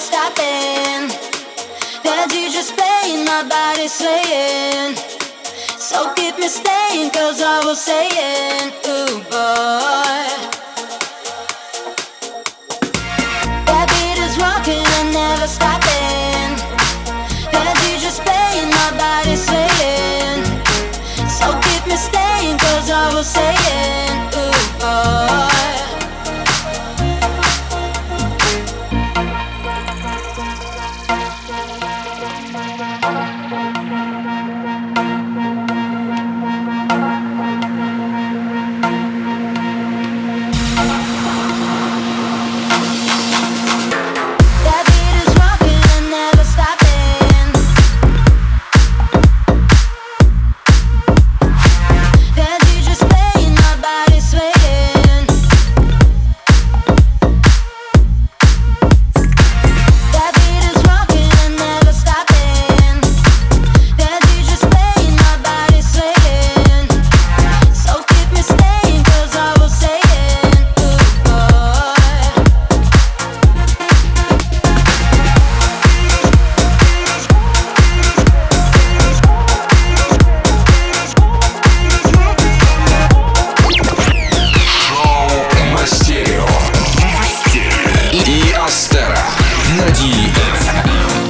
stopping. That DJ's playing, my body swaying. So keep me staying, cause I was saying, ooh boy. That beat is rocking, I'm never stopping. That DJ's playing, my body swaying. So keep me staying, cause I was saying. ooh boy.